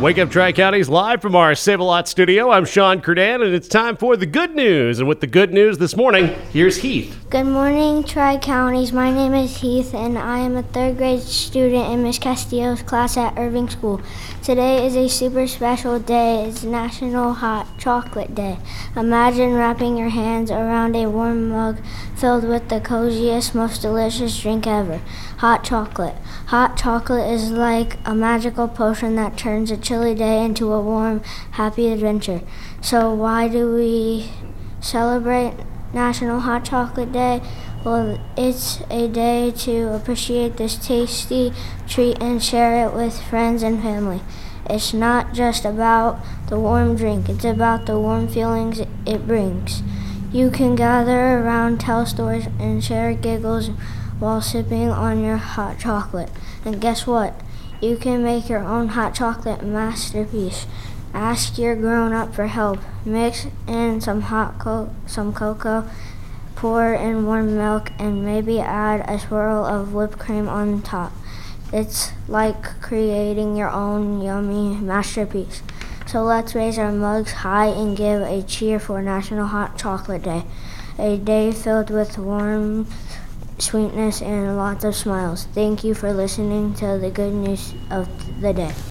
Wake Up Tri Counties live from our Save a Lot studio. I'm Sean Curdan, and it's time for the good news. And with the good news this morning, here's Heath. Good morning, Tri Counties. My name is Heath, and I am a third grade student in Miss Castillo's class at Irving School. Today is a super special day. It's National Hot Chocolate Day. Imagine wrapping your hands around a warm mug filled with the coziest, most delicious drink ever hot chocolate. Hot chocolate is like a magical potion that turns a chilly day into a warm, happy adventure. So, why do we celebrate National Hot Chocolate Day? Well, it's a day to appreciate this tasty treat and share it with friends and family. It's not just about the warm drink, it's about the warm feelings it brings. You can gather around, tell stories, and share giggles while sipping on your hot chocolate. And guess what? You can make your own hot chocolate masterpiece. Ask your grown up for help. Mix in some hot co- some cocoa, pour in warm milk, and maybe add a swirl of whipped cream on top. It's like creating your own yummy masterpiece. So let's raise our mugs high and give a cheer for National Hot Chocolate Day, a day filled with warm sweetness and lots of smiles. Thank you for listening to the good news of the day.